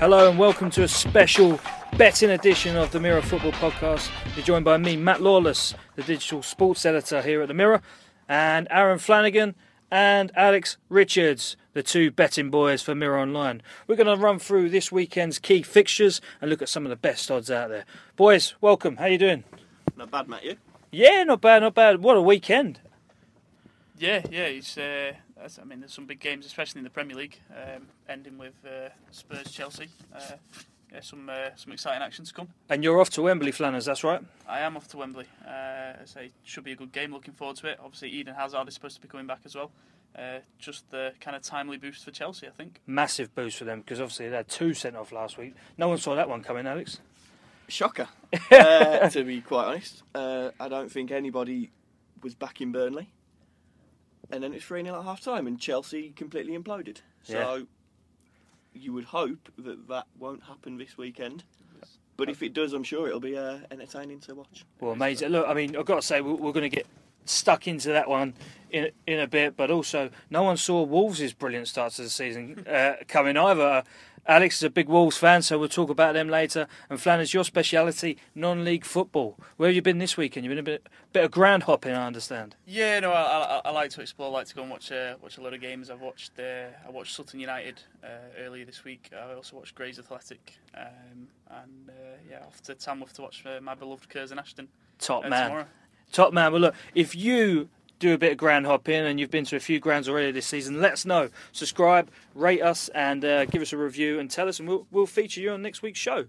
Hello and welcome to a special betting edition of the Mirror Football Podcast. You're joined by me, Matt Lawless, the digital sports editor here at the Mirror, and Aaron Flanagan and Alex Richards, the two betting boys for Mirror Online. We're going to run through this weekend's key fixtures and look at some of the best odds out there. Boys, welcome. How you doing? Not bad, Matt. You? Yeah, not bad, not bad. What a weekend. Yeah, yeah. It's. Uh, that's- I mean, there's some big games, especially in the Premier League, um, ending with uh, Spurs Chelsea. Uh, yeah, some uh, some exciting action to come. And you're off to Wembley, Flanners, that's right? I am off to Wembley. Uh, I say should be a good game. Looking forward to it. Obviously, Eden Hazard is supposed to be coming back as well. Uh, just the kind of timely boost for Chelsea, I think. Massive boost for them because obviously they had two sent off last week. No one saw that one coming, Alex. Shocker. uh, to be quite honest, uh, I don't think anybody was back in Burnley. And then it's 3 0 at half time, and Chelsea completely imploded. So you would hope that that won't happen this weekend. But if it does, I'm sure it'll be uh, entertaining to watch. Well, amazing. Look, I mean, I've got to say, we're, we're going to get stuck into that one in in a bit, but also, no one saw Wolves' brilliant start to the season uh, coming either. Alex is a big Wolves fan, so we'll talk about them later. And Flanners, your speciality, non-league football. Where have you been this weekend? You've been a bit, bit of ground hopping, I understand. Yeah, no, I, I, I like to explore. I like to go and watch uh, watch a lot of games. I've watched uh, I watched Sutton United uh, earlier this week. I also watched Grays Athletic, um, and uh, yeah, off to Tamworth to watch uh, my beloved Curzon Ashton Top uh, man. tomorrow. Top man. Well, look, if you do a bit of ground hopping and you've been to a few grounds already this season, let us know. Subscribe, rate us, and uh, give us a review and tell us, and we'll, we'll feature you on next week's show.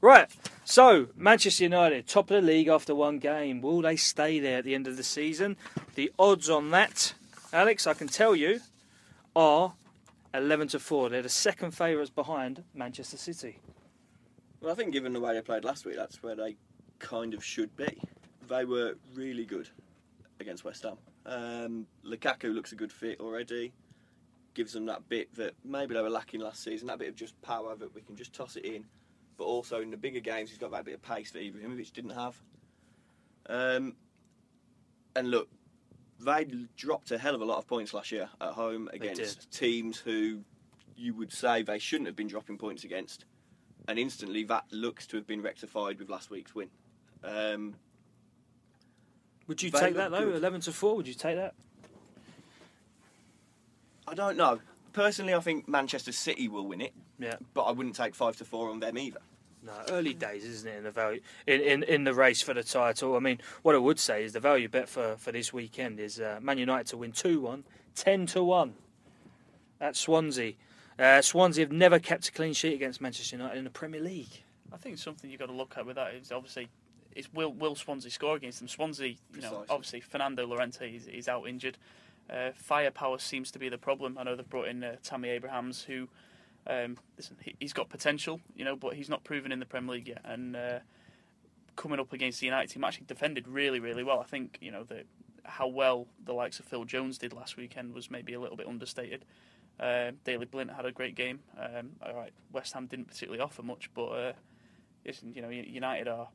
Right. So, Manchester United, top of the league after one game. Will they stay there at the end of the season? The odds on that, Alex, I can tell you, are 11 to 4. They're the second favourites behind Manchester City. Well, I think given the way they played last week, that's where they kind of should be. They were really good against West Ham. Um, Lukaku looks a good fit already. Gives them that bit that maybe they were lacking last season, that bit of just power that we can just toss it in. But also in the bigger games, he's got that bit of pace that Ibrahimovic didn't have. Um, and look, they dropped a hell of a lot of points last year at home against teams who you would say they shouldn't have been dropping points against and instantly that looks to have been rectified with last week's win. Um, Would you They take that, though? good. 11 to 4, would you take that? I don't know. Personally, I think Manchester City will win it, Yeah. but I wouldn't take five to four on them either. No, early days, isn't it, in the value in, in, in the race for the title? I mean, what I would say is the value bet for, for this weekend is uh, Man United to win 2 1, 10 to 1 at Swansea. Uh, Swansea have never kept a clean sheet against Manchester United in the Premier League. I think something you've got to look at with that is obviously is will will Swansea score against them? Swansea, you know, obviously Fernando Llorente is, is out injured. Uh, firepower seems to be the problem. I know they've brought in uh, Tammy Abrahams, who um, listen, he, he's got potential, you know, but he's not proven in the Premier League yet. And uh, coming up against the United team, actually defended really, really well. I think you know the how well the likes of Phil Jones did last weekend was maybe a little bit understated. Uh, Daley Blind had a great game. Um, all right, West Ham didn't particularly offer much, but uh, listen, you know, United are,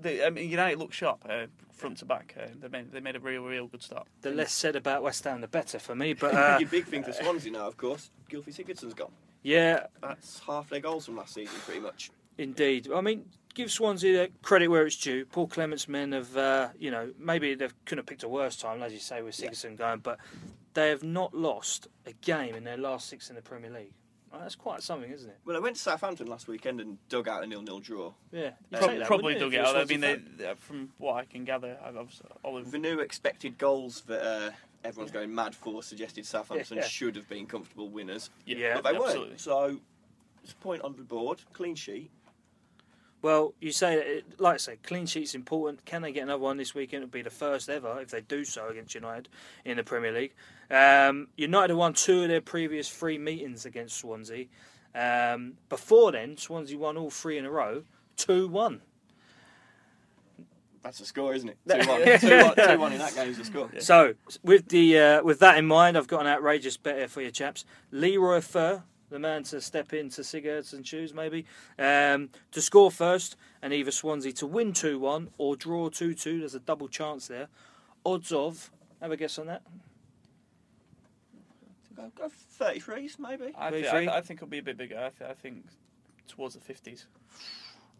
they, I mean, United look sharp uh, front to back. Uh, they made they made a real, real good start. The less said about West Ham, the better for me. But uh, Your big thing for Swansea now, of course, Gylfi Sigurdsson's gone. yeah, That's half their goals from last season, pretty much. Indeed. I mean, give Swansea the credit where it's due. Paul Clement's men have, uh, you know, maybe they couldn't have picked a worse time, as you say, with Sigurdsson going, but they have not lost a game in their last six in the Premier League. Well, that's quite something, isn't it? Well, I went to Southampton last weekend and dug out a nil-nil draw. Yeah. You'd that, Probably dug you, it out. you're I a mean, Swansea they, uh, from what I can gather, I've obviously Olive. The new expected goals that uh, everyone's going mad for suggested Southampton Yeah. should have been comfortable winners, Yeah, but they absolutely. weren't. So, it's a point on the board, clean sheet. Well, you say, that it, like I say, clean sheet's important. Can they get another one this weekend? It'll be the first ever if they do so against United in the Premier League. Um, United have won two of their previous three meetings against Swansea. Um, before then, Swansea won all three in a row, 2 1. That's a score, isn't it? 2 1. 2 1, 2 1 in that game is a score. So, with the uh, with that in mind, I've got an outrageous bet here for you chaps. Leroy Fer, the man to step into Sigurdsson's shoes, maybe, um, to score first, and either Swansea to win 2 1 or draw 2 2. There's a double chance there. Odds of, have a guess on that? Go, go 33s, maybe. I, Very thi- free. I, I think it'll be a bit bigger. I, th- I think towards the fifties.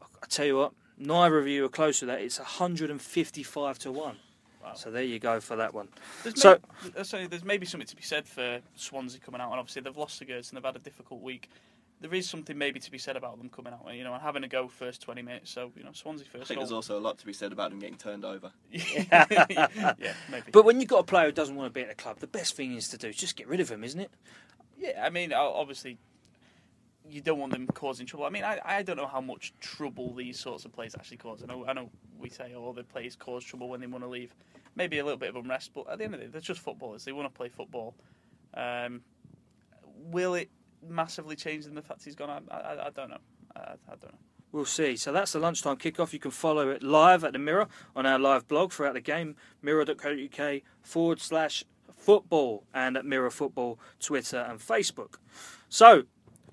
I tell you what, neither of you are close to that. It's 155 to one. Wow. So there you go for that one. There's So- may- so there's maybe something to be said for Swansea coming out, and obviously they've lost the goods and they've had a difficult week. There is something maybe to be said about them coming out, you know, and having a go first 20 minutes. So you know, Swansea first. I first. think there's also a lot to be said about them getting turned over. yeah, maybe. But when you've got a player who doesn't want to be at the club, the best thing is to do is just get rid of him, isn't it? Yeah, I mean, obviously, you don't want them causing trouble. I mean, I, I don't know how much trouble these sorts of players actually cause. I know, I know we say, oh, the players cause trouble when they want to leave. Maybe a little bit of unrest, but at the end of the day, they're just footballers. They want to play football. Um, will it massively change in the fact he's gone? I, I, I don't know. I, I don't know. We'll see. So that's the lunchtime kickoff. You can follow it live at the Mirror on our live blog throughout the game, mirror.co.uk forward slash football, and at Mirror Football, Twitter and Facebook. So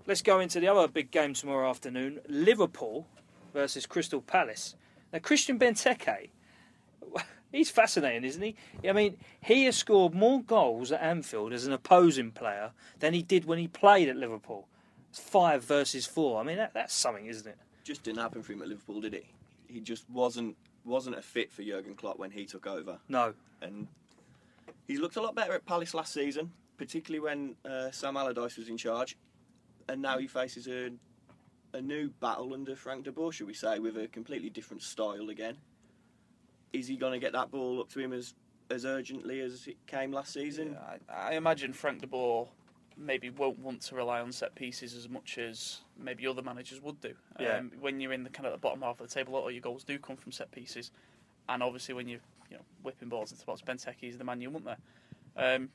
let's go into the other big game tomorrow afternoon Liverpool versus Crystal Palace. Now, Christian Benteke, he's fascinating, isn't he? I mean, he has scored more goals at Anfield as an opposing player than he did when he played at Liverpool. It's five versus four. I mean, that, that's something, isn't it? Just didn't happen for him at Liverpool, did it? He just wasn't wasn't a fit for Jurgen Klopp when he took over, No. and he's looked a lot better at Palace last season, particularly when uh, Sam Allardyce was in charge, and now he faces a a new battle under Frank de Boer, should we say, with a completely different style again. Is he going to get that ball up to him as as urgently as it came last season? Yeah, I, I imagine Frank de Boer maybe won't want to rely on set pieces as much as maybe other managers would do. Yeah. Um, when you're in the kind of the bottom half of the table, a lot of your goals do come from set pieces, and obviously when you're you know whipping balls into the box, Benteke is the man you want there. Um,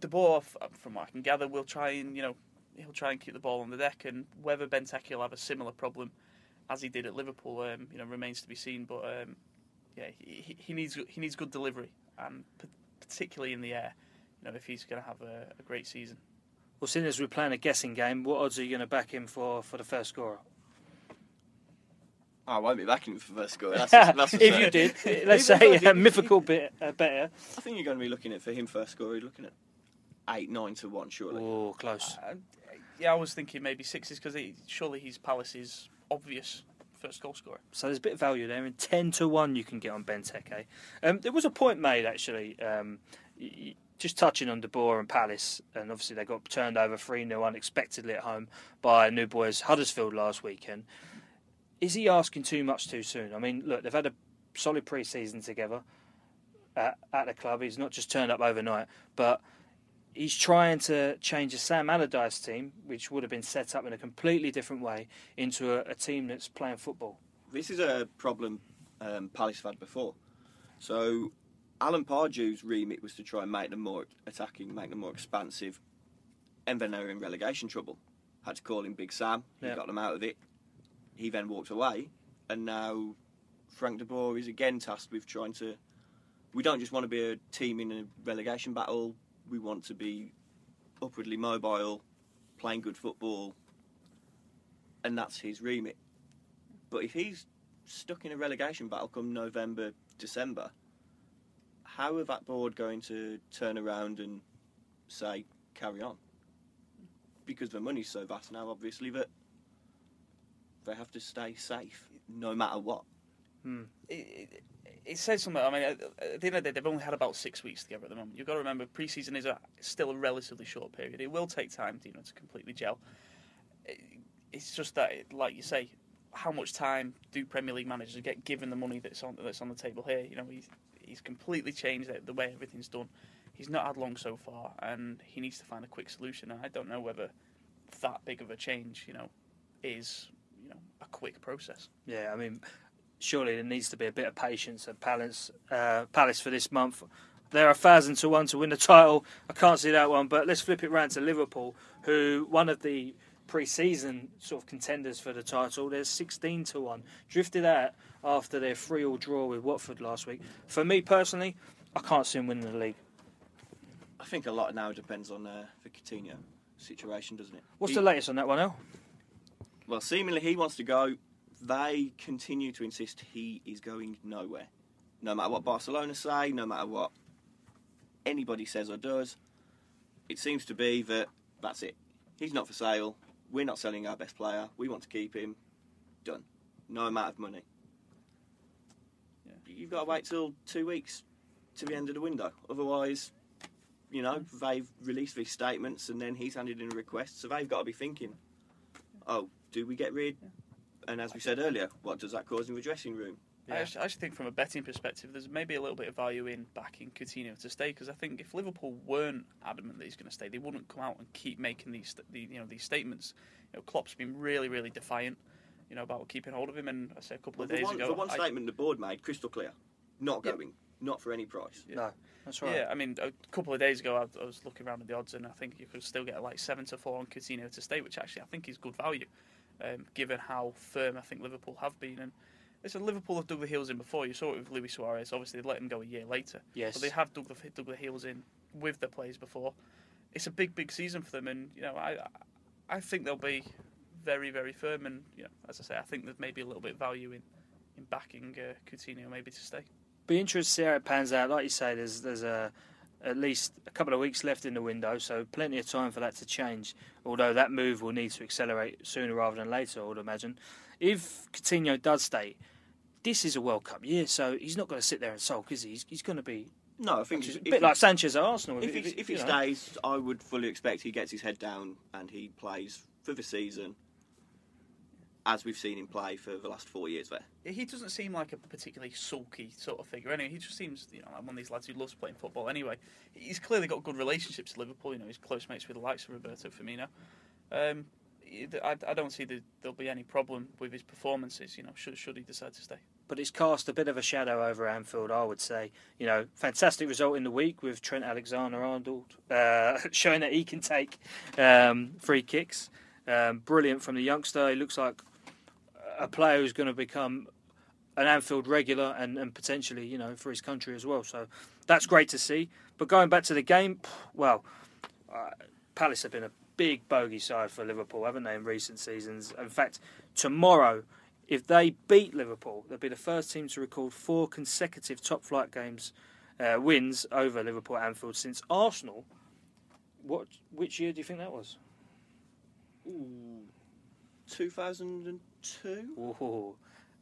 de Boer, from what I can gather, will try and you know he'll try and keep the ball on the deck, and whether Benteke will have a similar problem as he did at Liverpool, um, you know, remains to be seen. But um, yeah, he, he needs he needs good delivery, and particularly in the air. You know, if he's going to have a, a great season. Well, seeing as we're playing a guessing game, what odds are you going to back him for for the first scorer? I won't be backing him for first score. That's, that's if certain. you did, let's say a I a mythical bit uh, better. I think you're going to be looking at for him first score. You're looking at eight, nine to one, surely. Oh, close. Uh, yeah, I was thinking maybe sixes because surely he's Palace's obvious first goal scorer. So there's a bit of value there. And ten to one, you can get on Benteke. Um, there was a point made actually, um, just touching on De Boer and Palace, and obviously they got turned over three 0 unexpectedly at home by New Boys Huddersfield last weekend. Is he asking too much too soon? I mean, look, they've had a solid pre-season together at, at the club. He's not just turned up overnight, but he's trying to change the Sam Allardyce team, which would have been set up in a completely different way, into a, a team that's playing football. This is a problem um, Palace have had before. So, Alan Pardew's remit was to try and make them more attacking, make them more expansive, and then they were in relegation trouble. Had to call in Big Sam. He Yeah. got them out of it. He then walked away, and now Frank de Boer is again tasked with trying to. We don't just want to be a team in a relegation battle. We want to be upwardly mobile, playing good football, and that's his remit. But if he's stuck in a relegation battle come November, December, how are that board going to turn around and say, carry on? Because the money's so vast now, obviously, that they have to stay safe no matter what. Hmm. It, it, it says something. I mean, at at the end of the day, they've only had about six weeks together at the moment. You've got to remember, pre-season is a, still a relatively short period. It will take time, to, you know, to completely gel. It, it's just that, like you say, how much time do Premier League managers get given the money that's on that's on the table here? You know, he's he's completely changed the, the way everything's done. He's not had long so far, and he needs to find a quick solution. And I don't know whether that big of a change, you know, is you know a quick process. Yeah, I mean, surely there needs to be a bit of patience at Palace, uh, Palace for this month. They're a thousand to one to win the title. I can't see that one, but let's flip it round to Liverpool, who one of the pre-season sort of contenders for the title. They're sixteen to one, drifted out after their three-all draw with Watford last week. For me personally, I can't see them winning the league. I think a lot now depends on uh, the Coutinho situation, doesn't it? What's He- the latest on that one, El? Well, seemingly he wants to go. They continue to insist he is going nowhere. No matter what Barcelona say, no matter what anybody says or does, it seems to be that that's it. He's not for sale. We're not selling our best player. We want to keep him. Done. No amount of money. Yeah. You've got to wait till two weeks to the end of the window. Otherwise, you know, they've released these statements and then he's handed in a request. So they've got to be thinking, oh, do we get rid? And as we said earlier, what does that cause in the dressing room? I, actually, I actually think from a betting perspective, there's maybe a little bit of value in backing Coutinho to stay because I think if Liverpool weren't adamant that he's going to stay, they wouldn't come out and keep making these the, you know these statements. You know, Klopp's been really really defiant, you know, about keeping hold of him. And I say a couple Well, of the days one, ago, the one I- statement the board made, crystal clear, not Yeah. going, not for any price. No, that's right. Yeah, I mean, a couple of days ago, I, I was looking around at the odds, and I think you could still get like seven to four on Coutinho to stay, which actually I think is good value, um, given how firm I think Liverpool have been. And it's a Liverpool have dug the heels in before. You saw it with Luis Suarez. Obviously, they let him go a year later, Yes. but they have dug the dug the heels in with the players before. It's a big, big season for them, and you know, I I think they'll be very, very firm. And you know, as I say, I think there's maybe a little bit of value in in backing uh, Coutinho maybe to stay. Be interested to see how it pans out. Like you say, there's there's a at least a couple of weeks left in the window, so plenty of time for that to change. Although that move will need to accelerate sooner rather than later, I would imagine. If Coutinho does stay, this is a World Cup year, so he's not going to sit there and sulk, is he? He's, he's going to be No, I think a bit like Sanchez at Arsenal. if, he, if he you know. stays, I would fully expect he gets his head down and he plays for the season, as we've seen him play for the last four years there. he doesn't seem like a particularly sulky sort of figure. Anyway, he just seems, you know, like one of these lads who loves playing football. Anyway, he's clearly got good relationships at Liverpool. You know, he's close mates with the likes of Roberto Firmino. Um, I, I don't see that there'll be any problem with his performances. You know, should should he decide to stay. but it's cast a bit of a shadow over Anfield, I would say. You know, fantastic result in the week with Trent Alexander-Arnold uh, showing that he can take um, free kicks. Um, brilliant from the youngster. He looks like a player who's going to become an Anfield regular and, and potentially, you know, for his country as well. So that's great to see. But going back to the game, well, uh, Palace have been a big bogey side for Liverpool, haven't they, in recent seasons? In fact, tomorrow, if they beat Liverpool, they'll be the first team to record four consecutive top flight games uh, wins over Liverpool at Anfield since Arsenal. What? Which year do you think that was? Ooh, 2002? Ooh,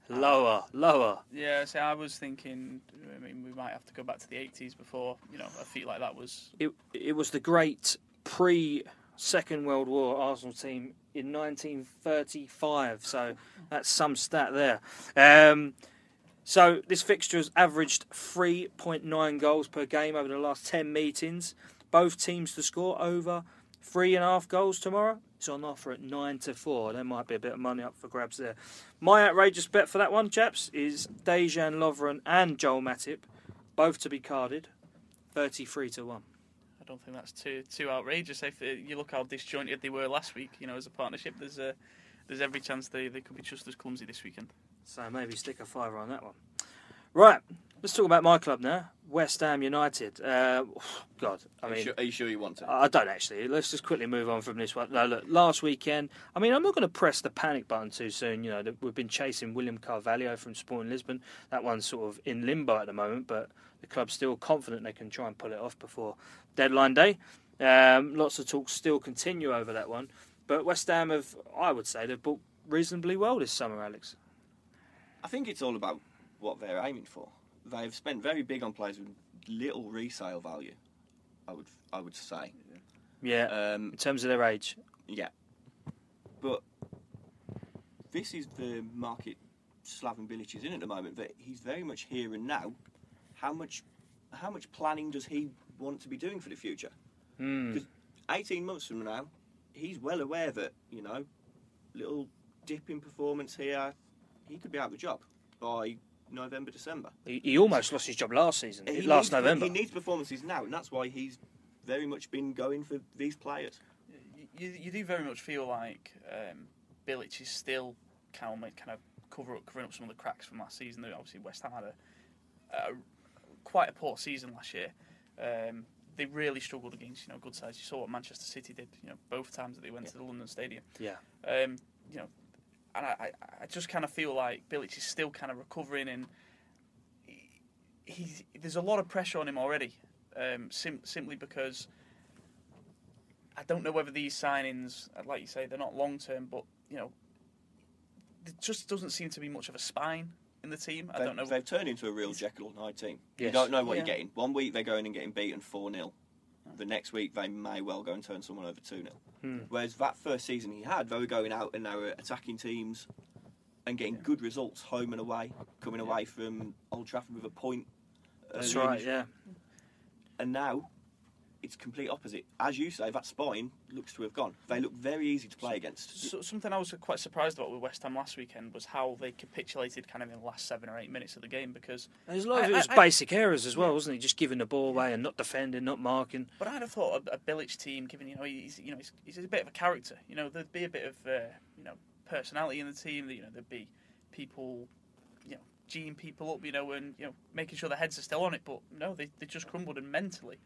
lower, lower. Yeah, so I was thinking. I mean, we might have to go back to the '80s before you know a feat like that was. It it was the great pre Second World War Arsenal team in 1935. So that's some stat there. Um, so this fixture has averaged 3.9 goals per game over the last 10 meetings. Both teams to score over three and a half goals tomorrow. It's on offer at nine to four. There might be a bit of money up for grabs there. My outrageous bet for that one, chaps, is Dejan Lovren and Joel Matip, both to be carded, thirty-three to one. I don't think that's too too outrageous. If uh, you look how disjointed they were last week, you know, as a partnership, there's uh, there's every chance they, they could be just as clumsy this weekend. So maybe stick a fiver on that one. Right, let's talk about my club now. West Ham United. Uh, God, I are, you mean, sure, are you sure you want to? I don't actually. Let's just quickly move on from this one. No, look, last weekend. I mean, I'm not going to press the panic button too soon. You know, we've been chasing William Carvalho from Sporting Lisbon. That one's sort of in limbo at the moment, but the club's still confident they can try and pull it off before deadline day. Um, lots of talks still continue over that one, but West Ham have, I would say, they've bought reasonably well this summer, Alex. I think it's all about what they're aiming for. They've spent very big on players with little resale value. I would I would say. Yeah, Um, in terms of their age. yeah, but this is the market Slaven Bilic is in at the moment. That he's very much here and now. How much how much planning does he want to be doing for the future? Hmm. 'Cause 18 months from now, he's well aware that, you know, little dip in performance here, he could be out of the job by November, December. He, he almost lost his job last season, He last needs- November. He needs performances now, and that's why he's very much been going for these players. You, you do very much feel like um, Bilic is still kind of, kind of cover up, covering up some of the cracks from last season. Obviously, West Ham had a, a quite a poor season last year. Um, they really struggled against you know good sides. You saw what Manchester City did. You know both times that they went to the London Stadium. Yeah. Um, you know, and I, I, I just kind of feel like Bilic is still kind of recovering, and he, he's, there's a lot of pressure on him already, um, sim- simply because I don't know whether these signings, like you say, they're not long term, but you know, there just doesn't seem to be much of a spine in the team. I They- don't know. They've turned into a real Jekyll and Hyde team. You don't know what Yeah. you're getting. One week they're going and getting beaten 4 0. The next week they may well go and turn someone over 2 0. Hmm. Whereas that first season he had, they were going out and they were attacking teams and getting good results home and away, coming away from Old Trafford with a point. That's right. Yeah. And now it's complete opposite. As you say, that spine looks to have gone. They look very easy to play against. So, something I was quite surprised about with West Ham last weekend was how they capitulated kind of in the last seven or eight minutes of the game because There's a lot of I- it was I- I- basic errors as well, wasn't it? Just giving the ball away and not defending, not marking. But I'd have thought a, a Bilic team, given you know he's you know he's, he's a bit of a character. You know there'd be a bit of uh, you know personality in the team. That you know there'd be people, you know, geeing people up. You know and you know making sure their heads are still on it. But no, they, they just crumbled. And mentally,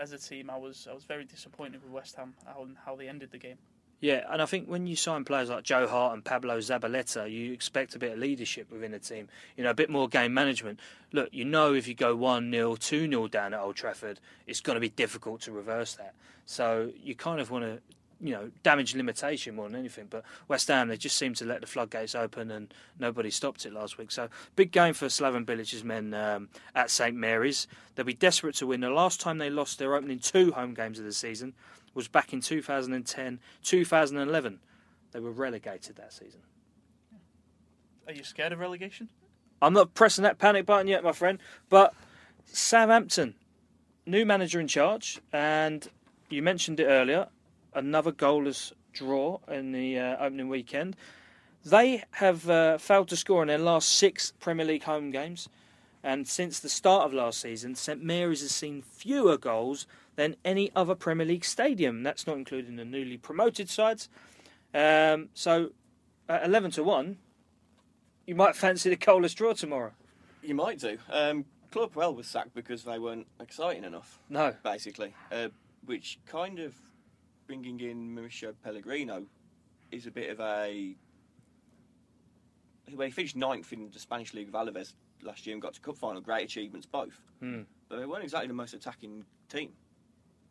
as a team, I was I was very disappointed with West Ham how how they ended the game. Yeah, and I think when you sign players like Joe Hart and Pablo Zabaleta, you expect a bit of leadership within the team. You know, a bit more game management. Look, you know, if you go 1 0, 2 0 down at Old Trafford, it's going to be difficult to reverse that. So you kind of want to, you know, damage limitation more than anything. But West Ham, they just seem to let the floodgates open and nobody stopped it last week. So big game for Slaven Bilic's men um, at St Mary's. They'll be desperate to win. The last time they lost their opening two home games of the season was back in 2010, 2011. They were relegated that season. Are you scared of relegation? I'm not pressing that panic button yet, my friend. But Southampton, new manager in charge, and you mentioned it earlier, another goalless draw in the uh, opening weekend. They have uh, failed to score in their last six Premier League home games, and since the start of last season, St Mary's has seen fewer goals than any other Premier League stadium. That's not including the newly promoted sides. Um, so, at eleven to one, you might fancy the goalless draw tomorrow. You might do. Um, Claude Puel was sacked because they weren't exciting enough, No. basically. Uh, which kind of bringing in Mauricio Pellegrino is a bit of a. Well, he finished ninth in the Spanish League of Alaves last year and got to cup final. Great achievements, both. Hmm. But they weren't exactly the most attacking team.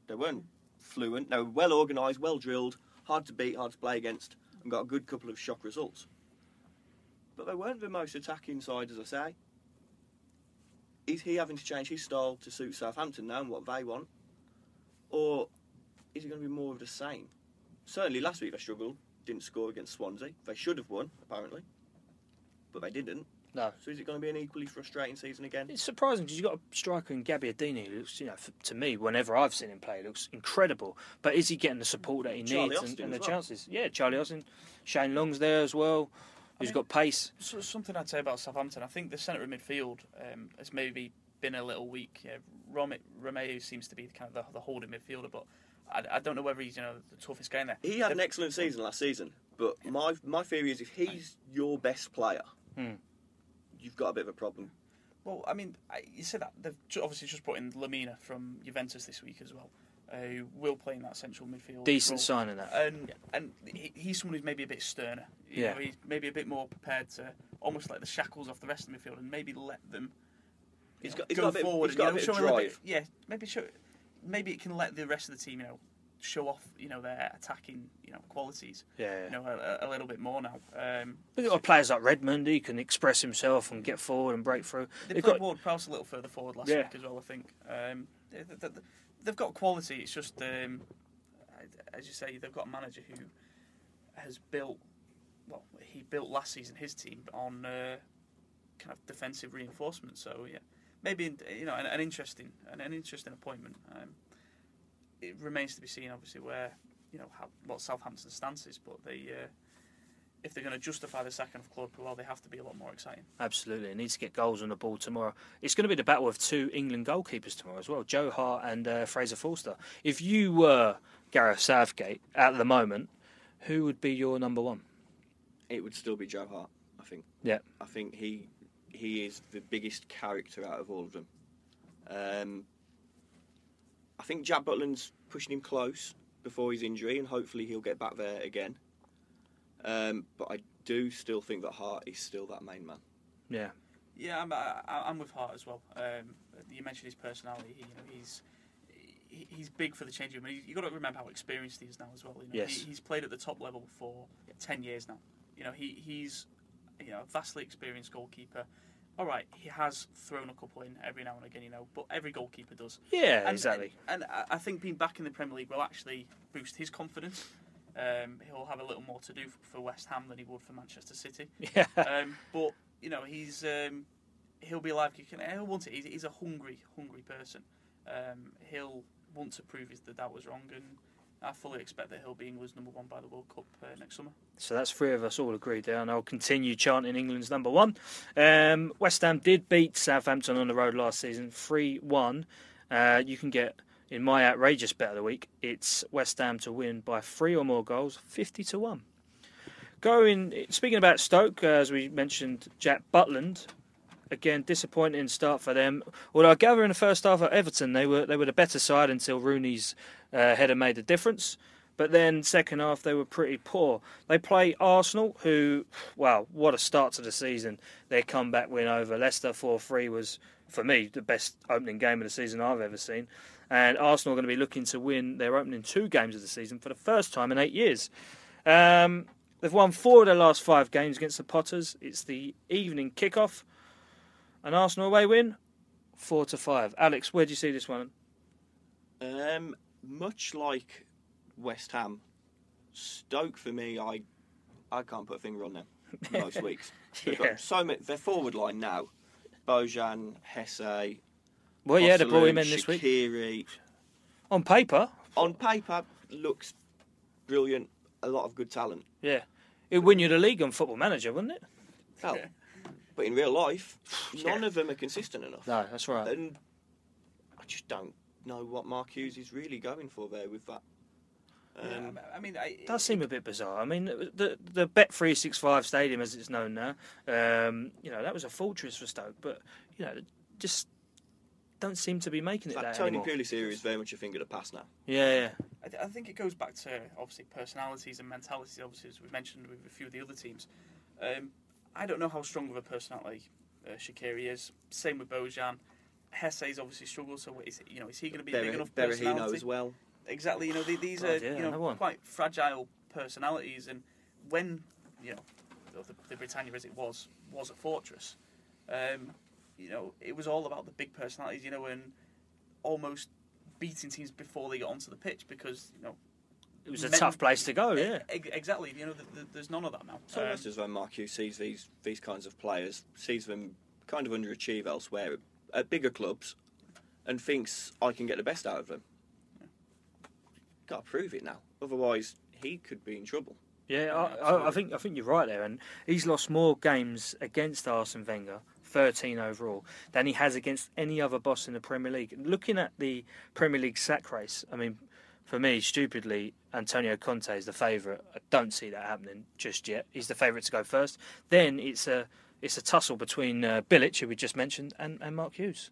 They weren't fluent. They were well organised, well drilled, hard to beat, hard to play against, and got a good couple of shock results. But they weren't the most attacking side, as I say. Is he having to change his style to suit Southampton now and what they want? Or is it going to be more of the same? Certainly last week they struggled, didn't score against Swansea. They should have won, apparently. But they didn't. No. So is it going to be an equally frustrating season again? It's surprising because you've got a striker in Gabbiadini who looks, you know, f- to me, whenever I've seen him play, looks incredible. But is he getting the support that he Charlie needs and, Austin and the well. chances? Yeah, Charlie Austin. Shane Long's there as well, who's mean- got pace. So, something I'd say about Southampton, I think the centre of midfield um, has maybe been a little weak. Yeah, Rom- Romeu seems to be kind of the, the holding midfielder, but I, I don't know whether he's you know the toughest guy in there. He had an excellent season last season, but my my theory is if he's your best player, Hmm. you've got a bit of a problem. Well, I mean, I, you said that they've obviously just brought in Lemina from Juventus this week as well, uh, who will play in that central midfield. Decent role. signing that. And and he, he's someone who's maybe a bit sterner. You Yeah. know, he's maybe a bit more prepared to almost let the shackles off the rest of the midfield and maybe let them. He's you got- know, he's go got a bit- forward. he's got a and, bit of show a drive. bit- yeah, maybe show. Maybe it can let the rest of the team, you know, show off, you know, their attacking, you know, qualities, Yeah. you know, a, a little bit more now. Um, We've got players like Redmond, he can express himself and get forward and break through. They They've got- Ward Prowse a little further forward last Yeah. week as well, I think. Um, they, they, they- they've got quality. It's just, um, as you say, they've got a manager who has built. Well, he built last season his team on uh, kind of defensive reinforcement. So yeah, maybe you know an, an interesting an, an interesting appointment. Um, it remains to be seen, obviously, where you know how, what Southampton's stance is, but they. Uh, if they're going to justify the second of Claude Puel, they have to be a lot more exciting. Absolutely, it needs to get goals on the ball tomorrow. It's going to be the battle of two England goalkeepers tomorrow as well, Joe Hart and uh, Fraser Forster. If you were Gareth Southgate at the moment, who would be your number one? It would still be Joe Hart, I think. Yeah. I think he he is the biggest character out of all of them. Um, I think Jack Butland's pushing him close before his injury, and hopefully he'll get back there again. Um, but I do still think that Hart is still that main man. Yeah, Yeah, I'm, I, I'm with Hart as well. Um, you mentioned his personality. He, you know, he's he- he's big for the changing room. You've got to remember how experienced he is now as well. You know, Yes. he, he's played at the top level for ten years now. You know, he he's you know vastly experienced goalkeeper. All right, he has thrown a couple in every now and again, you know, but every goalkeeper does. Yeah, And- exactly. And, and I- think being back in the Premier League will actually boost his confidence. Um, he'll have a little more to do for West Ham than he would for Manchester City. Yeah. Um, but you know, he's um, he'll be like he'll want it. He's, he's a hungry, hungry person. Um, he'll want to prove his, that that was wrong, and I fully expect that he'll be England's number one by the World Cup uh, next summer. So that's three of us all agreed there, and I'll continue chanting England's number one. Um, West Ham did beat Southampton on the road last season, 3 1. Uh, you can get, in my outrageous bet of the week, it's West Ham to win by three or more goals, 50 to 1. Going, speaking about Stoke, uh, as we mentioned, Jack Butland. Again, disappointing start for them. Although I gather in the first half at Everton, they were they were the better side until Rooney's uh, header made a difference. But then second half they were pretty poor. They play Arsenal, who, wow, what a start to the season! Their comeback win over Leicester four three was for me the best opening game of the season I've ever seen. And Arsenal are going to be looking to win their opening two games of the season for the first time in eight years. Um, they've won four of their last five games against the Potters. It's the evening kickoff. An Arsenal away win, four to five. Alex, where do you see this one? Um, much like West Ham, Stoke for me, I I can't put a finger on them most weeks. They've Yeah. so many. Their forward line now, Bojan, Jesé, Well, yeah, they brought him in Osalu, this week. Shaqiri. On paper, On paper, looks brilliant. A lot of good talent. yeah. It'd win you the league on Football Manager, wouldn't it? Hell, Yeah. But in real life, Yeah. none of them are consistent enough. No, that's right. And I just don't know what Mark Hughes is really going for there with that. Um, Yeah, I mean, I, It does seem a bit bizarre. I mean, the the Bet three six five Stadium, as it's known now, um, you know, that was a fortress for Stoke, but you know, just don't seem to be making it that that Tony anymore. Pulis is very much a finger to pass now. Yeah, yeah, I, th- I think it goes back to obviously personalities and mentalities. Obviously, as we mentioned with a few of the other teams, um, I don't know how strong of a personality uh, Shaqiri is. Same with Bojan. Jesé's obviously struggled. So is you know is he going to be a big Berah- enough Berahino personality? as well. Exactly. You know the- these God, are yeah, you know quite fragile personalities, and when you know the, the Britannia as it was was a fortress, um, you know it was all about the big personalities. You know and almost beating teams before they got onto the pitch because you know it was a Men- tough place to go. Yeah, Ex- Exactly. You know, th- th- there's none of that now. So Um, much as when Mark Hughes sees these these kinds of players, sees them kind of underachieve elsewhere at bigger clubs, and thinks I can get the best out of them. Got to prove it now, otherwise he could be in trouble. yeah. Yeah, I, I, I think I think you're right there, and he's lost more games against Arsene Wenger, 13 overall, than he has against any other boss in the Premier League. Looking at the Premier League sack race, I mean, for me, stupidly, Antonio Conte is the favourite. I don't see that happening just yet. He's the favourite to go first. Then it's a it's a tussle between uh, Bilic, who we just mentioned, and, and Mark Hughes.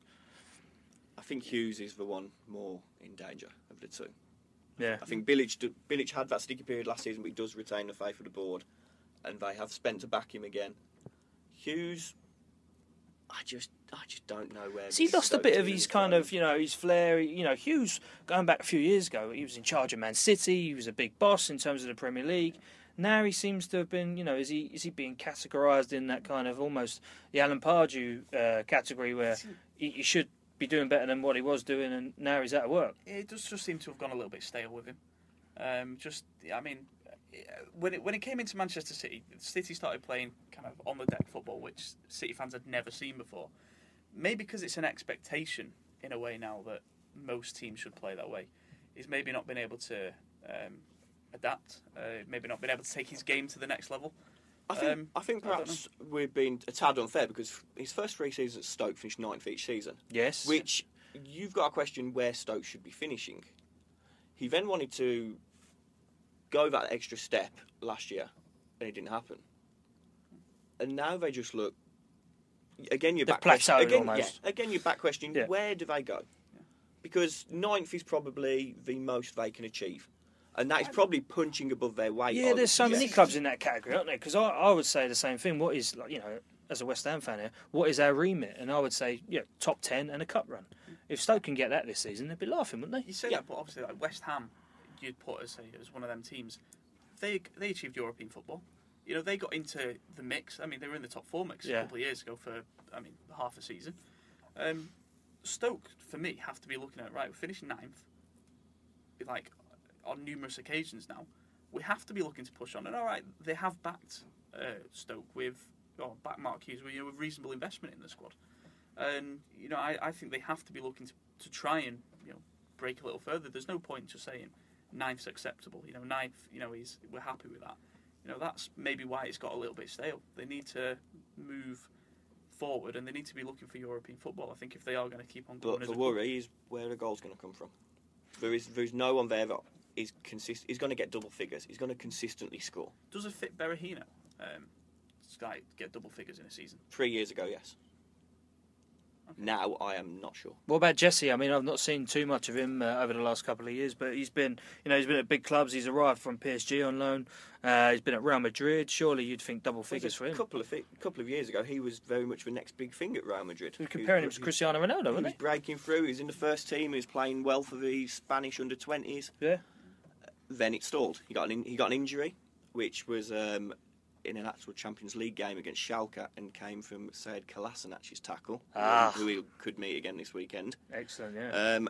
I think Hughes is the one more in danger of the two. Yeah, I think Bilic, Bilic had that sticky period last season, but he does retain the faith of the board, and they have spent to back him again. Hughes, I just, I just don't know where. So he lost a bit of his kind moment. of, you know, his flair. You know, Hughes, going back a few years ago, he was in charge of Man City. He was a big boss in terms of the Premier League. Now he seems to have been, you know, is he is he being categorised in that kind of almost the Alan Pardew uh, category where he, he should be doing better than what he was doing, and now he's out of work. it does just seem to have gone a little bit stale with him. Um, just, I mean, uh, when it when it came into Manchester City, City started playing kind of on the deck football, which City fans had never seen before. Maybe because it's an expectation in a way now that most teams should play that way. He's maybe not been able to um, adapt. Uh, maybe not been able to take his game to the next level. I think, Um, I think I perhaps we've been a tad unfair because his first three seasons at Stoke finished ninth each season, Yes, which you've got a question where Stoke should be finishing. He then wanted to go that extra step last year, and it didn't happen. And now they just look. Again, you're They've back question- plateaued again, almost. Yeah, again, you're back questioning Yeah. where do they go? Because ninth is probably the most they can achieve, and that is probably punching above their weight. Yeah, there's so many clubs in that category, aren't there? Because I, I would say the same thing. What is like you know, as a West Ham fan here, what is our remit? And I would say, yeah, top ten and a cup run. If Stoke can get that this season, they'd be laughing, wouldn't they? You say Yeah. that, but obviously, like West Ham, you'd put as, say, as one of them teams. They they achieved European football. You know, they got into the mix. I mean, they were in the top four mix Yeah. a couple of years ago for, I mean, half a season. Um, Stoke, for me, have to be looking at right. We're finishing ninth, like on numerous occasions now. We have to be looking to push on. And all right, they have backed uh, Stoke with, or back Mark Hughes with, you know, with reasonable investment in the squad. And you know, I, I think they have to be looking to, to try and you know break a little further. There's no point just saying ninth's acceptable. You know, ninth, you know, is we're happy with that. You know, that's maybe why it's got a little bit stale. They need to move forward and they need to be looking for European football. I think if they are going to keep on going But as the club. worry is where the goal's going to come from. There is there is no one there that is consist. He's going to get double figures. He's going to consistently score. does it fit Berahino? Um, Sky get double figures in a season. Three years ago, yes. Okay. Now I am not sure. What about Jesé? I mean, I've not seen too much of him uh, over the last couple of years, but he's been, you know, he's been at big clubs. He's arrived from PSG on loan. Uh, he's been at Real Madrid. Surely you'd think double figures for him. a couple of fi- couple of years ago, he was very much the next big thing at Real Madrid. We're comparing him to Cristiano Ronaldo, He wasn't was he? breaking through. He's in the first team. He was playing well for the Spanish under twenties. Yeah. Then it stalled. He got an in, he got an injury, which was um, in an actual Champions League game against Schalke, and came from Sead Kolasinac's tackle, Ah. who he could meet again this weekend. Excellent. Yeah. Um,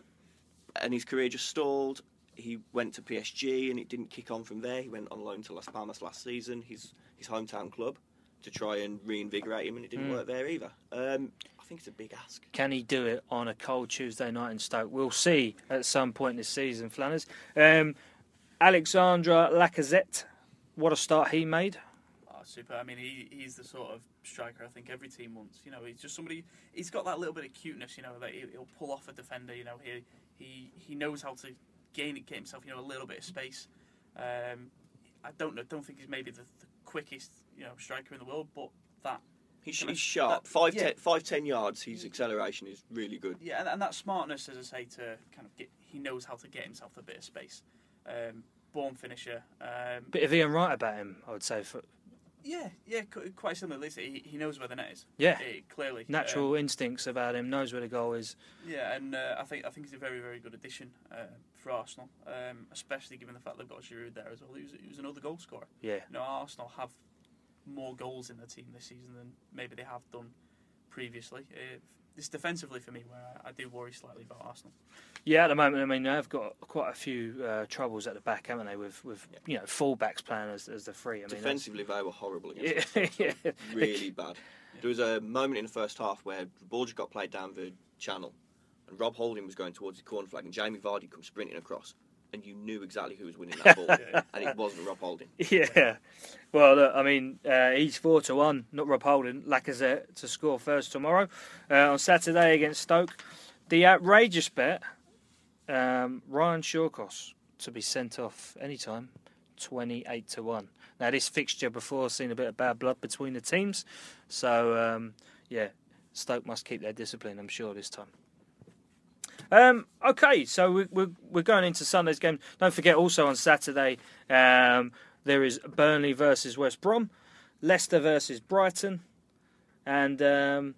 and his career just stalled. He went to PSG, and it didn't kick on from there. He went on loan to Las Palmas last season, his his hometown club, to try and reinvigorate him, and it didn't Mm. work there either. Um, I think it's a big ask. Can he do it on a cold Tuesday night in Stoke? We'll see at some point this season, Flanners. Um, Alexandre Lacazette, what a start he made. Super. I mean, he, he's the sort of striker I think every team wants. You know, he's just somebody. He's got that little bit of cuteness. You know, that he, he'll pull off a defender. You know, he he he knows how to gain get himself. You know, a little bit of space. Um, I don't know. Don't think he's maybe the, the quickest you know striker in the world, but that He's, Kinda- he's sharp. that- Five, yeah. ten, five, ten yards. His acceleration is really good. yeah, and, and that smartness, as I say, to kind of get. He knows how to get himself a bit of space. Um, born finisher. Um, Bit of Ian Wright about him, I would say. For yeah, yeah, quite similar. Lisa, he, he knows where the net is. yeah, Eh, clearly, natural instincts about him. Knows where the goal is. Yeah, and uh, I think I think he's a very very good addition uh, for Arsenal, um, especially given the fact they've got Giroud there as well. He was, he was another goal scorer. Yeah. You know, Arsenal have more goals in the team this season than maybe they have done previously. Uh, it's defensively for me where I, I do worry slightly about Arsenal. Yeah, at the moment, I mean, they've got quite a few uh, troubles at the back, haven't they? With with you know fullbacks playing as, as the three. I mean, Defensively, they were horrible against yeah, us. yeah. Really bad. There was a moment in the first half where the ball just got played down the channel, and Rob Holding was going towards the corner flag, and Jamie Vardy comes sprinting across, and you knew exactly who was winning that ball, and it wasn't Rob Holding. Yeah. Well, look, I mean, uh, he's four to one. Not Rob Holding. Lacazette to score first tomorrow uh, on Saturday against Stoke. The outrageous bet: um, Ryan Shawcross to be sent off anytime. Twenty-eight to one. Now, this fixture before seen a bit of bad blood between the teams, so um, yeah, Stoke must keep their discipline. I'm sure this time. Um, okay, so we, we're we're going into Sunday's game. Don't forget also on Saturday um, there is Burnley versus West Brom, Leicester versus Brighton, and um,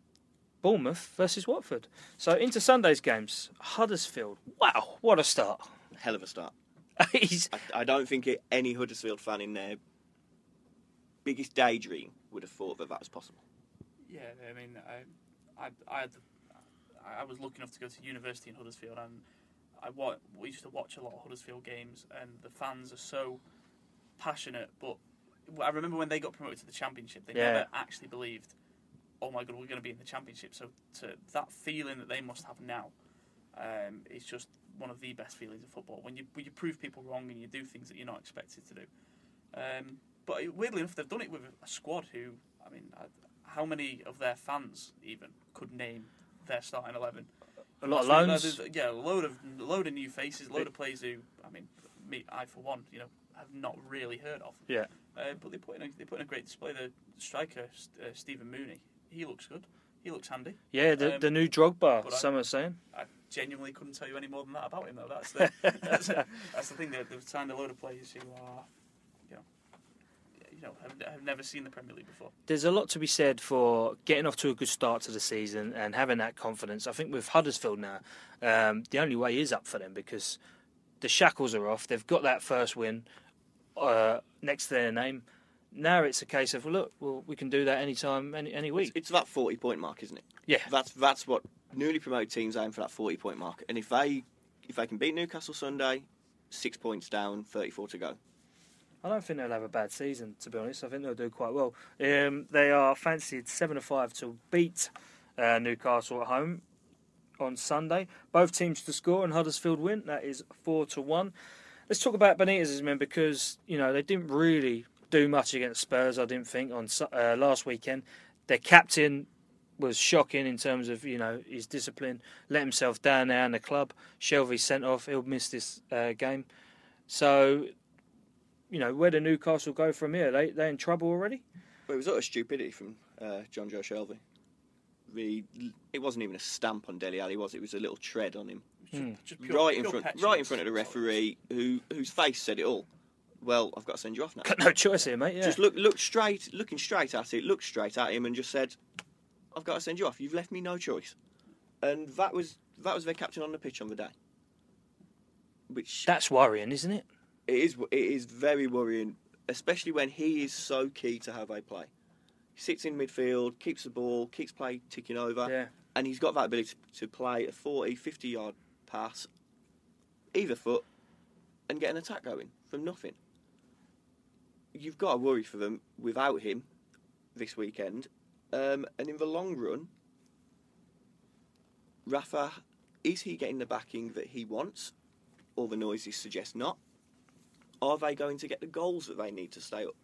Bournemouth versus Watford. So into Sunday's games, Huddersfield. Wow, what a start! Hell of a start. He's I, I don't think it, any Huddersfield fan in their biggest daydream would have thought that that was possible. Yeah, I mean, I, I, I, had, I was lucky enough to go to university in Huddersfield, and I wa- we used to watch a lot of Huddersfield games, and the fans are so passionate. But I remember when they got promoted to the championship, they Yeah. never actually believed, "Oh my God, we're going to be in the championship." So to that feeling that they must have now, um, is just one of the best feelings of football. When you when you prove people wrong and you do things that you're not expected to do. Um, but weirdly enough, they've done it with a squad who, I mean, how many of their fans even could name their starting eleven? a lot of loans. there's- Yeah, a load of a load of new faces, a load of players who, I mean, me, I for one, you know, have not really heard of. Yeah. Uh, but they put in a, they put in a great display. The striker uh, Stephen Mounié, he looks good. He looks handy. Yeah, the, Um, the new Drogba. but I- Some are saying. I genuinely couldn't tell you any more than that about him, though. That's the that's, that's the thing. That they've signed a load of players who are, you know, you know have, have never seen the Premier League before. There's a lot to be said for getting off to a good start to the season and having that confidence. I think with Huddersfield now, um, the only way is up for them because the shackles are off. They've got that first win uh, next to their name. Now it's a case of well, look, well, we can do that anytime, any any It's, week. it's that forty point mark, isn't it? Yeah. That's that's what newly promoted teams aim for that forty point mark. And if they if they can beat Newcastle Sunday, six points down, thirty four to go. I don't think they'll have a bad season, to be honest. I think they'll do quite well. Um, they are fancied seven to five to beat uh, Newcastle at home on Sunday. Both teams to score and Huddersfield win. That is four to one. Let's talk about Benitez's men because you know they didn't really do much against Spurs. I didn't think on uh, last weekend. Their captain was shocking in terms of you know his discipline. Let himself down there in the club. Shelvey sent off. He'll miss this uh, game. So you know, where do Newcastle go from here? They they in trouble already? But it was utter stupidity from uh, Jonjo Shelvey. The, it wasn't even a stamp on Dele Alli, was it? It was a little tread on him. Just pure- right in front, right in front of the referee, who whose face said it all. Well, I've got to send you off now. Got no choice here, mate. Yeah. Just look, looked straight, looking straight at it, looked straight at him, and just said, "I've got to send you off. You've left me no choice." And that was that was their captain on the pitch on the day. Which That's worrying, isn't it? It is it is very worrying, especially when he is so key to how they play. He sits in midfield, keeps the ball, keeps play ticking over, Yeah. and he's got that ability to play a 40, 50 yard pass, either foot, and get an attack going from nothing. You've got to worry for them without him this weekend, um, and in the long run, Rafa is he getting the backing that he wants? All the noises suggest not. Are they going to get the goals that they need to stay up?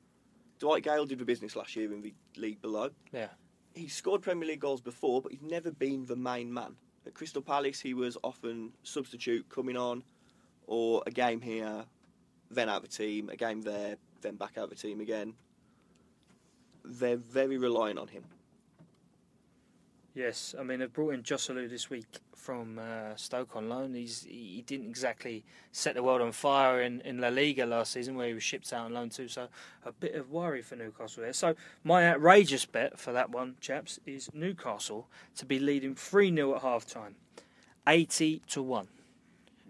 Dwight Gayle did the business last year in the league below. Yeah. He's scored Premier League goals before, but he's never been the main man. At Crystal Palace, he was often substitute coming on, or a game here, then out of the team, a game there, then back out of the team again. They're very reliant on him. Yes, I mean they've brought in Joselu this week from uh, Stoke on loan. He's he didn't exactly set the world on fire in, in La Liga last season, where he was shipped out on loan too. So a bit of worry for Newcastle there. So my outrageous bet for that one, chaps, is Newcastle to be leading three 0 at half time, eighty to one.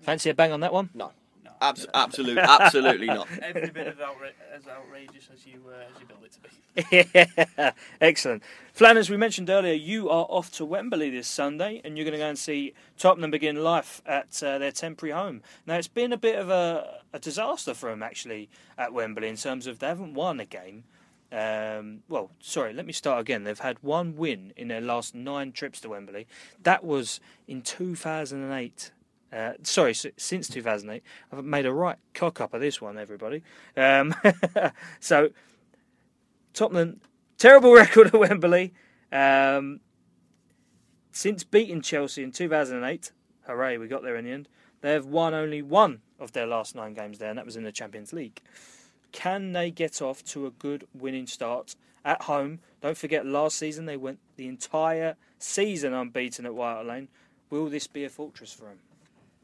Fancy a bang on that one? No, No. Abs- absolute, absolutely not. Every bit of outra- as outrageous as you uh, as you build it to be. yeah, excellent. Flanners, we mentioned earlier, you are off to Wembley this Sunday, and you're going to go and see Tottenham begin life at uh, their temporary home. Now, it's been a bit of a, a disaster for them actually at Wembley in terms of they haven't won a game. Um, well, sorry, let me start again. They've had one win in their last nine trips to Wembley. That was in 2008. Uh, sorry, since 2008. I've made a right cock up of this one, everybody. Um, so, Tottenham, terrible record at Wembley. Um, since beating Chelsea in 2008, hooray, we got there in the end. They have won only one of their last nine games there, and that was in the Champions League. Can they get off to a good winning start at home? Don't forget, last season they went the entire season unbeaten at White Lane. Will this be a fortress for them,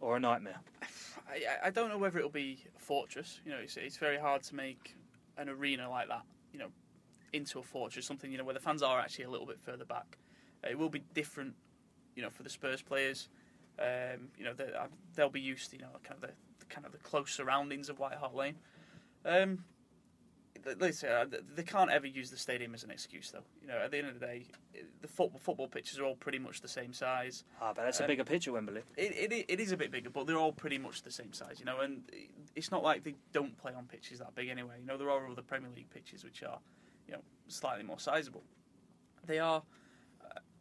or a nightmare? I, I- don't know whether it'll be a fortress. You know, it's, it's very hard to make an arena like that. You know, into a fortress, something you know where the fans are actually a little bit further back. Uh, it will be different. You know, for the Spurs players, um, you know they, uh, they'll be used to you know kind of the, the kind of the close surroundings of White Hart Lane. Um, listen, uh, they can't ever use the stadium as an excuse, though. You know, at the end of the day, the football football pitches are all pretty much the same size. Ah, but that's a Um, bigger pitch at Wembley. It, it, it is a bit bigger, but they're all pretty much the same size, you know. And it's not like they don't play on pitches that big anyway. You know, there are other Premier League pitches which are, you know, slightly more sizable. They are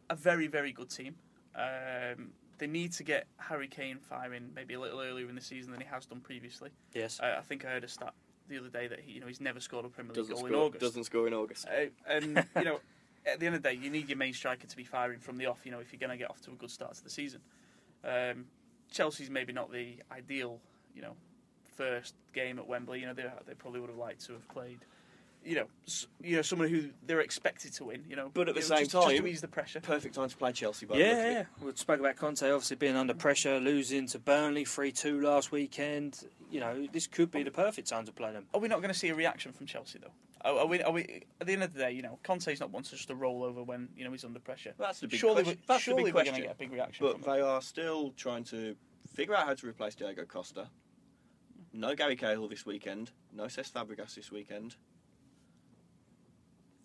a very, very good team. Um, they need to get Harry Kane firing maybe a little earlier in the season than he has done previously. Yes. I, I think I heard a stat the other day that he, you know, he's never scored a Premier League Doesn't goal in score, August. doesn't score in August. Uh, and you know, at the end of the day, you need your main striker to be firing from the off. You know, if you're going to get off to a good start to the season. Um, Chelsea's maybe not the ideal, you know, first game at Wembley. You know, they they probably would have liked to have played. You know, you know, someone who they're expected to win. You know, But at the you know, same just, just to time- ease the pressure. Perfect time to play Chelsea. By the look of Yeah, yeah. We spoke about Conte obviously being under pressure, losing to Burnley 3 2 last weekend. You know, this could be the perfect time to play them. Are we not going to see a reaction from Chelsea though? Are, are we? Are we? At the end of the day, you know, Conte's not one to just to roll over when you know he's under pressure. That's the big surely, question. we- That's the surely big we're going question. to get a big reaction. But from him. they are still trying to figure out how to replace Diego Costa. No Gary Cahill this weekend. No Cesc Fabregas this weekend.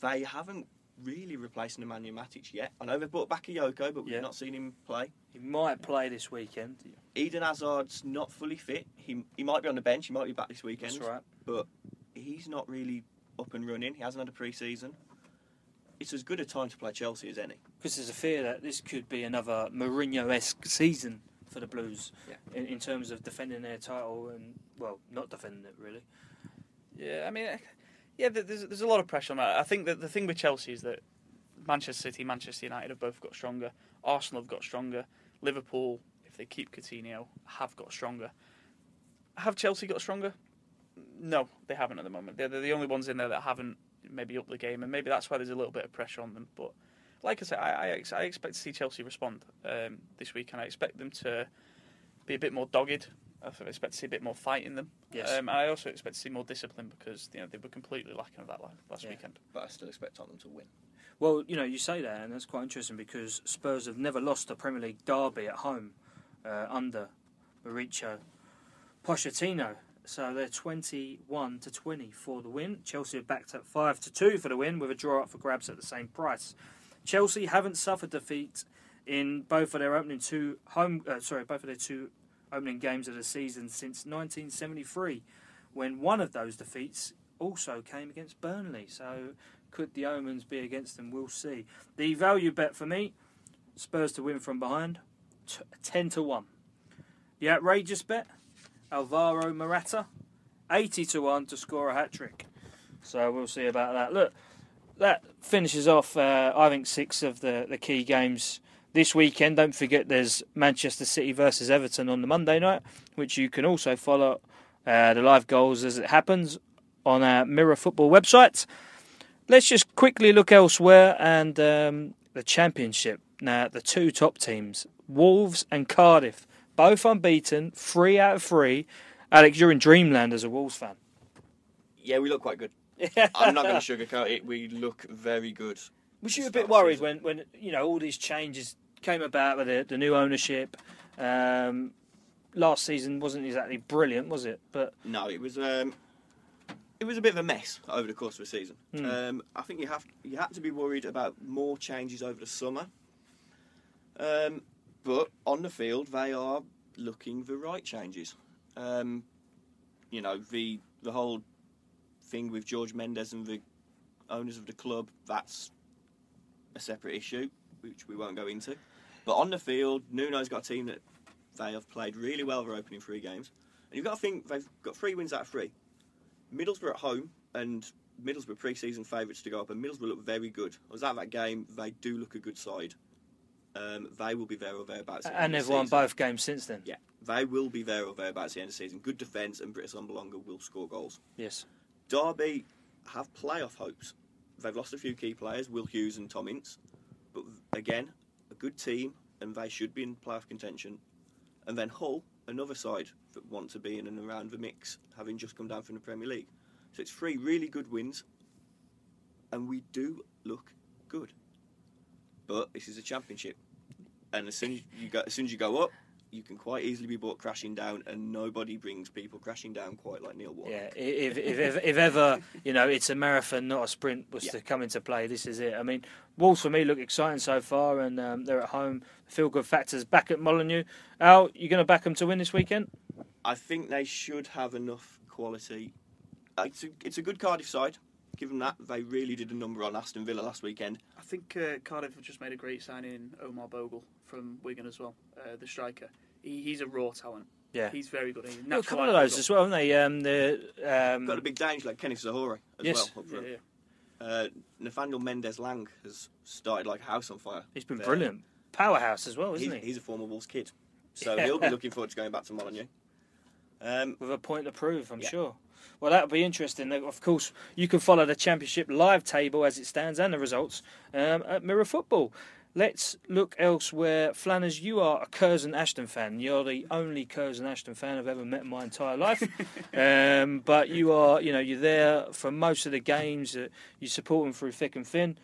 They haven't really replaced Nemanja Matic yet. I know they've brought Bakayoko, but we've Yeah. not seen him play. He might play this weekend. Eden Hazard's not fully fit. He he might be on the bench. He might be back this weekend. That's right. But he's not really up and running. He hasn't had a pre-season. It's as good a time to play Chelsea as any. Because there's a fear that this could be another Mourinho-esque season for the Blues Yeah. in, in terms of defending their title and well, not defending it really. Yeah, I mean, yeah, there's there's a lot of pressure on that. I think that the thing with Chelsea is that Manchester City, Manchester United have both got stronger. Arsenal have got stronger. Liverpool, if they keep Coutinho, have got stronger. Have Chelsea got stronger? No, they haven't at the moment. They're, they're the only ones in there that haven't maybe upped the game, and maybe that's why there's a little bit of pressure on them. But like I said, I, I, I expect to see Chelsea respond um, this week, and I expect them to be a bit more dogged. I expect to see a bit more fight in them. Yes. Um, and I also expect to see more discipline because you know they were completely lacking of that last Yeah. weekend. But I still expect Tottenham to win. Well, you know, you say that, and that's quite interesting because Spurs have never lost a Premier League derby at home uh, under Mauricio Pochettino. So they're 21 to 20 for the win. Chelsea are backed at 5 to 2 for the win, with a draw up for grabs at the same price. Chelsea haven't suffered defeat in both of their opening two home, uh, sorry, both of their two opening games of the season since 1973, when one of those defeats also came against Burnley. So could the omens be against them? We'll see. The value bet for me: Spurs to win from behind, t- ten to one. The outrageous bet: Alvaro Morata, eighty to one to score a hat trick. So we'll see about that. Look, that finishes off. Uh, I think six of the the key games. This weekend, don't forget there's Manchester City versus Everton on the Monday night, which you can also follow uh, the live goals as it happens on our Mirror Football website. Let's just quickly look elsewhere and um, the Championship. Now, the two top teams, Wolves and Cardiff, both unbeaten, three out of three. Alex, you're in dreamland as a Wolves fan. Yeah, we look quite good. I'm not going to sugarcoat it. We look very good. Was you a bit worried when, when you know all these changes came about with the, the new ownership? Um, last season wasn't exactly brilliant, was it? But No, it was um, it was a bit of a mess over the course of the season. Hmm. Um, I think you have you had to be worried about more changes over the summer. Um, but on the field, they are looking the right changes. Um, you know the the whole thing with George Mendes and the owners of the club. That's a separate issue, which we won't go into. But on the field, Nuno's got a team that they have played really well their opening three games. And you've got to think they've got three wins out of three. Middlesbrough at home, and Middlesbrough pre-season favourites to go up, and Middlesbrough look very good. I was at that game; they do look a good side. Um, they will be there or thereabouts. and they've the won both games since then. Yeah, they will be there or thereabouts at the end of the season. Good defence, and Britt Assombalonga will score goals. Yes. Derby have playoff hopes. They've lost a few key players, Will Hughes and Tom Ince, but again, a good team, and they should be in playoff contention. And then Hull, another side that want to be in and around the mix, having just come down from the Premier League. So it's three really good wins, and we do look good. But this is a championship, and as soon as you go, as soon as you go up, you can quite easily be brought crashing down, and nobody brings people crashing down quite like Neil Warnock. Yeah, if, if, if, if ever, you know, it's a marathon, not a sprint, was Yeah. to come into play, this is it. I mean, Wolves for me look exciting so far, and um, they're at home. Feel good factors back at Molyneux. Al, you going to back them to win this weekend? I think they should have enough quality. Uh, It's a, it's a good Cardiff side. Given that. They really did a number on Aston Villa last weekend. I think uh, Cardiff have just made a great signing in Omar Bogle from Wigan as well, uh, the striker. He, he's a raw talent. Yeah. He's very good. He's Got a couple of those goal. as well, haven't they? Um, the, um, Got a big danger like Kenneth Zohore as Yes. well. Up Yeah, front. yeah. Uh, Nathaniel Mendez-Laing has started like a house on fire. he's been there. brilliant. Powerhouse as well, He's, isn't he? he's a former Wolves kid. So Yeah. he'll be looking forward to going back to Molyneux. Um, With a point to prove, I'm Yeah. sure. Well, that'll be interesting. Of course, you can follow the Championship live table as it stands and the results um, at Mirror Football. Let's look elsewhere. Flanners, you are a Curzon Ashton fan. You're the only Curzon Ashton fan I've ever met in my entire life. um, but you are, you know, you're there for most of the games. Uh, you support them through thick and thin.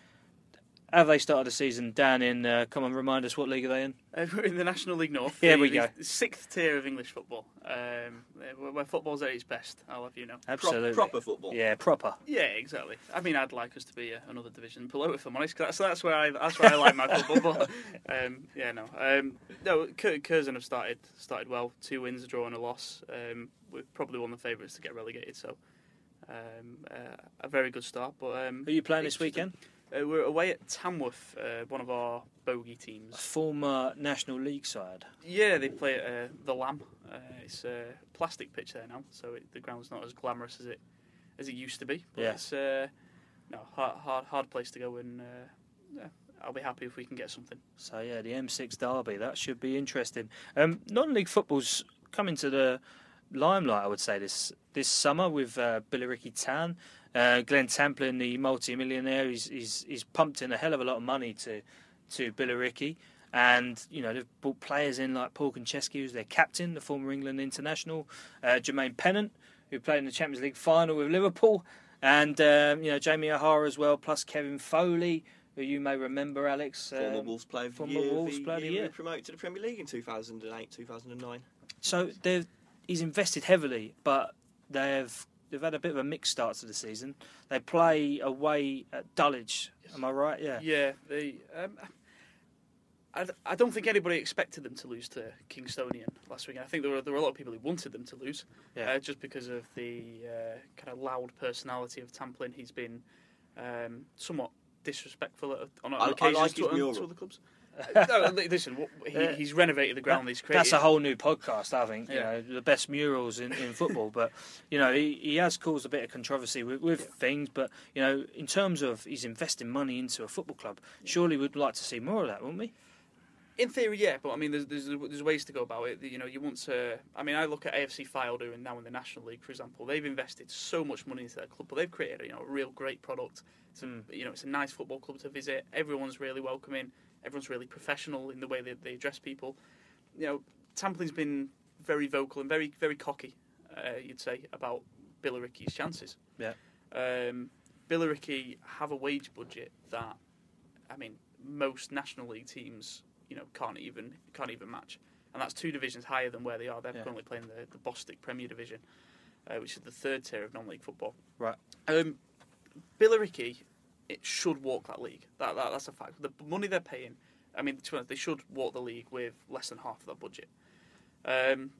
Have they started the season down in? Uh, come on, remind us what league are they in? Uh, we're in the National League North. Here the, we go. the Sixth tier of English football, um, where, where football's at its best. I'll have you know. Pro- Absolutely, proper football. Yeah, proper. Yeah, exactly. I mean, I'd like us to be uh, another division below, if I'm honest. 'cause that's that's where I that's where I like my football. But um, yeah, no, um, no. Cur- Curzon have started started well. Two wins, a draw, and a loss. Um, we're probably one of the favourites to get relegated. So um, uh, a very good start. But um, are you playing this interesting. weekend? Uh, we're away at Tamworth, uh, one of our bogey A teams. former National League side. Yeah, they play at uh, the Lamb. Uh, it's a plastic pitch there now, so it, the ground's not as glamorous as it as it used to be. But Yeah. it's uh, no hard, hard hard place to go, and uh, yeah, I'll be happy if we can get something. So yeah, the M6 derby that should be interesting. Um, non-league football's coming to the limelight, I would say this this summer with uh, Billericay Town. Uh, Glenn Tamplin, the multi-millionaire, he's, he's he's pumped in a hell of a lot of money to to Billericay, and you know they've brought players in like Paul Konchesky, who's their captain, the former England international, uh, Jermaine Pennant, who played in the Champions League final with Liverpool, and um, you know Jamie O'Hara as well, plus Kevin Foley, who you may remember, Alex. Former um, Wolves player of former year. Wolves player of the year year. promoted to the Premier League in 2008, 2009. So they've he's invested heavily, but they've they've had a bit of a mixed start to the season. They play away at Dulwich. Am I right? Yeah. Yeah, they. Um, I, I don't think anybody expected them to lose to Kingstonian last week. I think there were there were a lot of people who wanted them to lose, Yeah. uh, just because of the uh, kind of loud personality of Tamplin. He's been um, somewhat disrespectful at, on, on I- I occasions like to, his to other clubs. No, listen, he, he's renovated the ground. he's created. That's a whole new podcast, I think. You know, the best murals in, in football. But you know, he, he has caused a bit of controversy with, with things. But you know, in terms of he's investing money into a football club, surely we'd like to see more of that, wouldn't we? In theory, yeah, but I mean, there's, there's there's ways to go about it. You know, you want to. I mean, I look at AFC Fylde and now in the National League, for example, they've invested so much money into their club, but they've created you know a real great product. It's a, Mm. you know, it's a nice football club to visit. Everyone's really welcoming. Everyone's really professional in the way that they address people. You know, Tamplin's been very vocal and very very cocky. Uh, you'd say about Billericay's chances. Yeah. Um, Billericay have a wage budget that, I mean, most National League teams, you know, can't even can't even match, and that's two divisions higher than where they are. They're Yeah. currently playing the the Bostik Premier Division, uh, which is the third tier of non-league football. Right. Um, Billericay, it should walk that league. That, that that's a fact. The money they're paying, I mean, to be honest, they should walk the league with less than half of that budget. Um,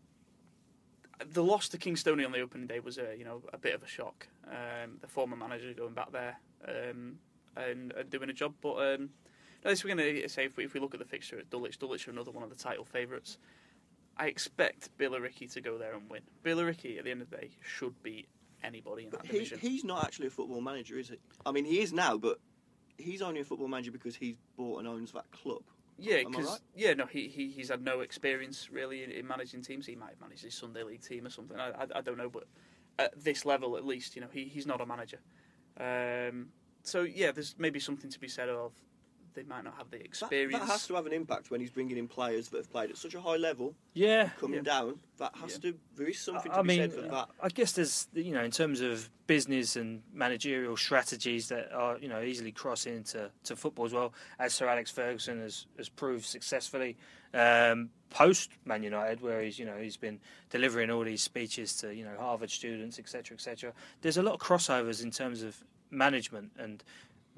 the loss to Kingstonian on the opening day was a you know a bit of a shock. Um, the former manager going back there um, and, and doing a job, but um, no, this we're going to say if we, if we look at the fixture at Dulwich, Dulwich are another one of the title favourites. I expect Billericay to go there and win. Billericay at the end of the day should beat anybody in that he, division. he's not actually a football manager, is he? I mean, he is now, but he's only a football manager because he's bought and owns that club. Yeah, because right? yeah, no, he, he he's had no experience really in, in managing teams. He might have managed his Sunday league team or something. I, I, I don't know, but at this level, at least, you know, he, he's not a manager. Um, so yeah, there's maybe something to be said of they might not have the That, experience. that has to have an impact when he's bringing in players that have played at such a high level, Yeah. coming Yeah. down. That has Yeah. to. There is something to I be mean, said for that. I guess there's you know in terms of business and managerial strategies that are you know easily cross into to football as well, as Sir Alex Ferguson has has proved successfully um, post Man United, where he's you know he's been delivering all these speeches to you know Harvard students, etc., etc. There's a lot of crossovers in terms of management and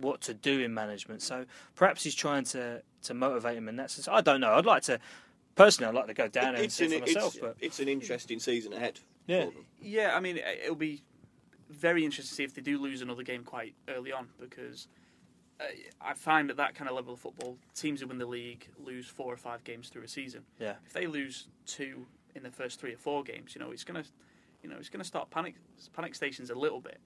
what to do in management. So perhaps he's trying to to motivate him in that sense. I don't know. I'd like to. Personally, I'd like to go down there and see an, for myself. it's, but it's an interesting season ahead. Yeah. Yeah, I mean, it- it'll be very interesting to see if they do lose another game quite early on because uh, I find at that kind of level of football, teams who win the league lose four or five games through a season. Yeah. If they lose two in the first three or four games, you know, it's gonna, you know, it's gonna start panic panic stations a little bit,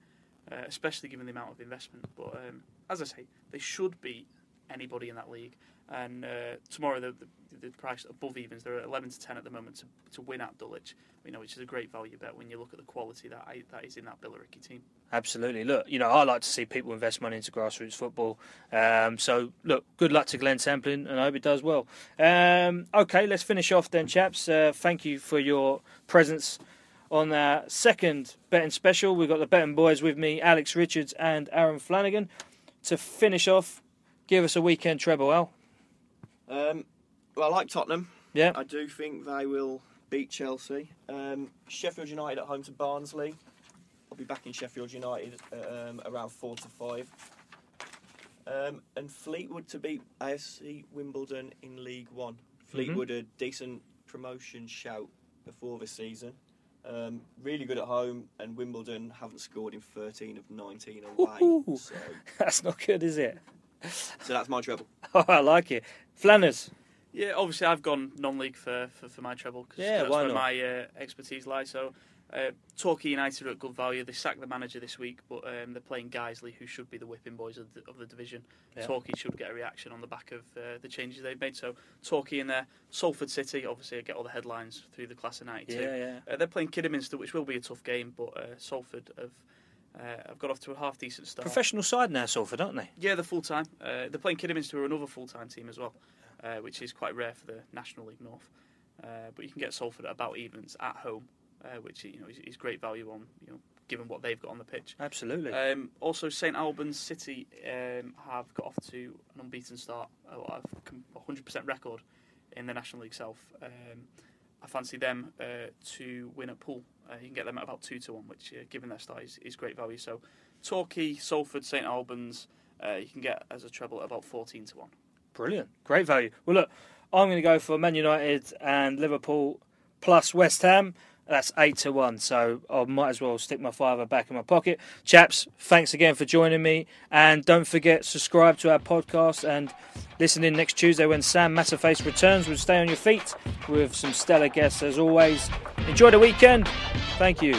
uh, especially given the amount of investment. But um, as I say, they should beat anybody in that league. And uh, tomorrow, the, the, the price above evens, they're at 11 to 10 at the moment to, to win at Dulwich, you know, which is a great value bet when you look at the quality that I, that is in that Billericay team. Absolutely. Look, you know, I like to see people invest money into grassroots football. Um, so, look, good luck to Glenn Tamplin, and I hope it does well. Um, okay, let's finish off then, chaps. Uh, thank you for your presence on our second betting special. We've got the betting boys with me, Alex Richards and Aaron Flanagan. To finish off, give us a weekend treble, Al. Um, well, I like Tottenham. Yeah. I do think they will beat Chelsea. Um, Sheffield United at home to Barnsley. I'll be back in Sheffield United um, around four to five. Um, and Fleetwood to beat AFC Wimbledon in League One. Fleetwood a decent promotion shout before the season. Um, really good at home, and Wimbledon haven't scored in 13 of 19 away. Ooh. So, That's not good, is it? so that's my treble. Oh, I like it. Flanners. Yeah, obviously I've gone non-league for, for, for my treble because Yeah, that's why where not? my uh, expertise lies. So, uh, Torquay United are at good value. They sacked the manager this week, but um, they're playing Guiseley, who should be the whipping boys of the, of the division. Yeah. Torquay should get a reaction on the back of uh, the changes they've made. So, Torquay in there. Salford City, obviously, I get all the headlines through the class of '92. Yeah, yeah. Uh, they're playing Kidderminster, which will be a tough game, but uh, Salford have. Uh, have got off to a half decent start. Professional side now, Salford, aren't they? Yeah, they're full time. Uh, they're playing Kidderminster, who are another full time team as well, uh, which is quite rare for the National League North. Uh, but you can get Salford at about evens at home, uh, which you know is, is great value on you know given what they've got on the pitch. Absolutely. Um, also, St Albans City um, have got off to an unbeaten start, a a 100% record in the National League South. Um, I fancy them uh, to win at Poole. Uh, you can get them at about two to one, which, uh, given their start, is, is great value. So, Torquay, Salford, St Albans, uh, you can get as a treble at about fourteen to one. Brilliant. Great value. Well, look, I'm going to go for Man United and Liverpool plus West Ham. That's 8 to 1, so I might as well stick my fiver back in my pocket. Chaps, thanks again for joining me. And don't forget, subscribe to our podcast and listen in next Tuesday when Sam Matterface returns We'll Stay on Your Feet with some stellar guests as always. Enjoy the weekend. Thank you.